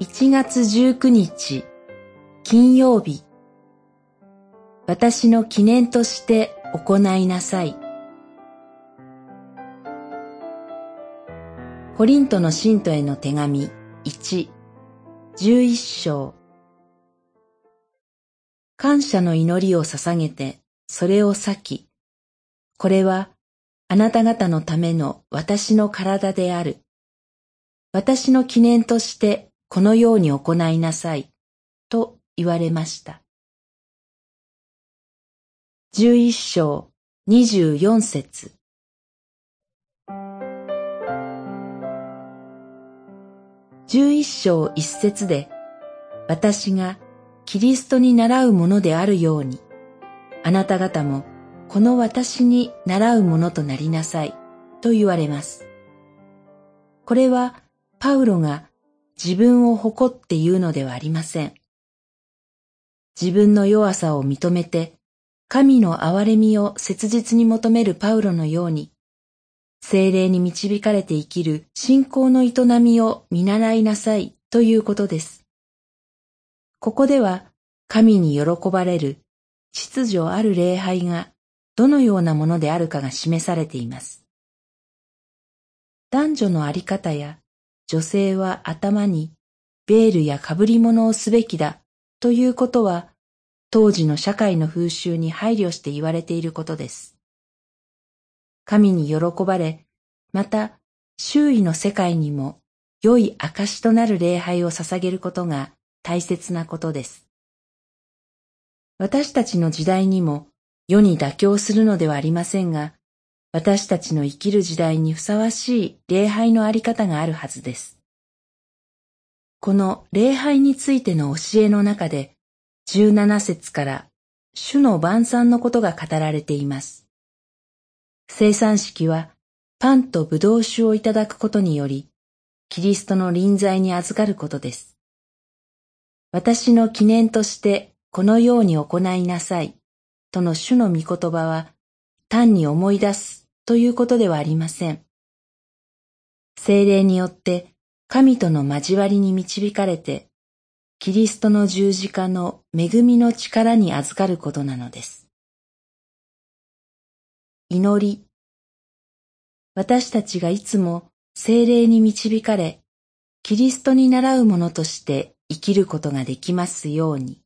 1月19日金曜日。私の記念として行いなさい。コリントの信徒への手紙1、11章。感謝の祈りを捧げてそれを裂き、これはあなた方のための私の体である。私の記念としてこのように行いなさい、と言われました。十一章二十四節十一章一節で、私がキリストに習うものであるように、あなた方もこの私に習うものとなりなさい、と言われます。これは、パウロが自分を誇って言うのではありません。自分の弱さを認めて、神の憐れみを切実に求めるパウロのように、精霊に導かれて生きる信仰の営みを見習いなさいということです。ここでは神に喜ばれる秩序ある礼拝がどのようなものであるかが示されています。男女のあり方や女性は頭にベールや被り物をすべきだということは当時の社会の風習に配慮して言われていることです。神に喜ばれ、また周囲の世界にも良い証となる礼拝を捧げることが大切なことです。私たちの時代にも世に妥協するのではありませんが、私たちの生きる時代にふさわしい礼拝のあり方があるはずです。この礼拝についての教えの中で、17節から主の晩餐のことが語られています。生産式はパンとブドウ酒をいただくことにより、キリストの臨在に預かることです。私の記念としてこのように行いなさい、との主の御言葉は、単に思い出すということではありません。精霊によって神との交わりに導かれて、キリストの十字架の恵みの力に預かることなのです。祈り。私たちがいつも精霊に導かれ、キリストに倣うものとして生きることができますように。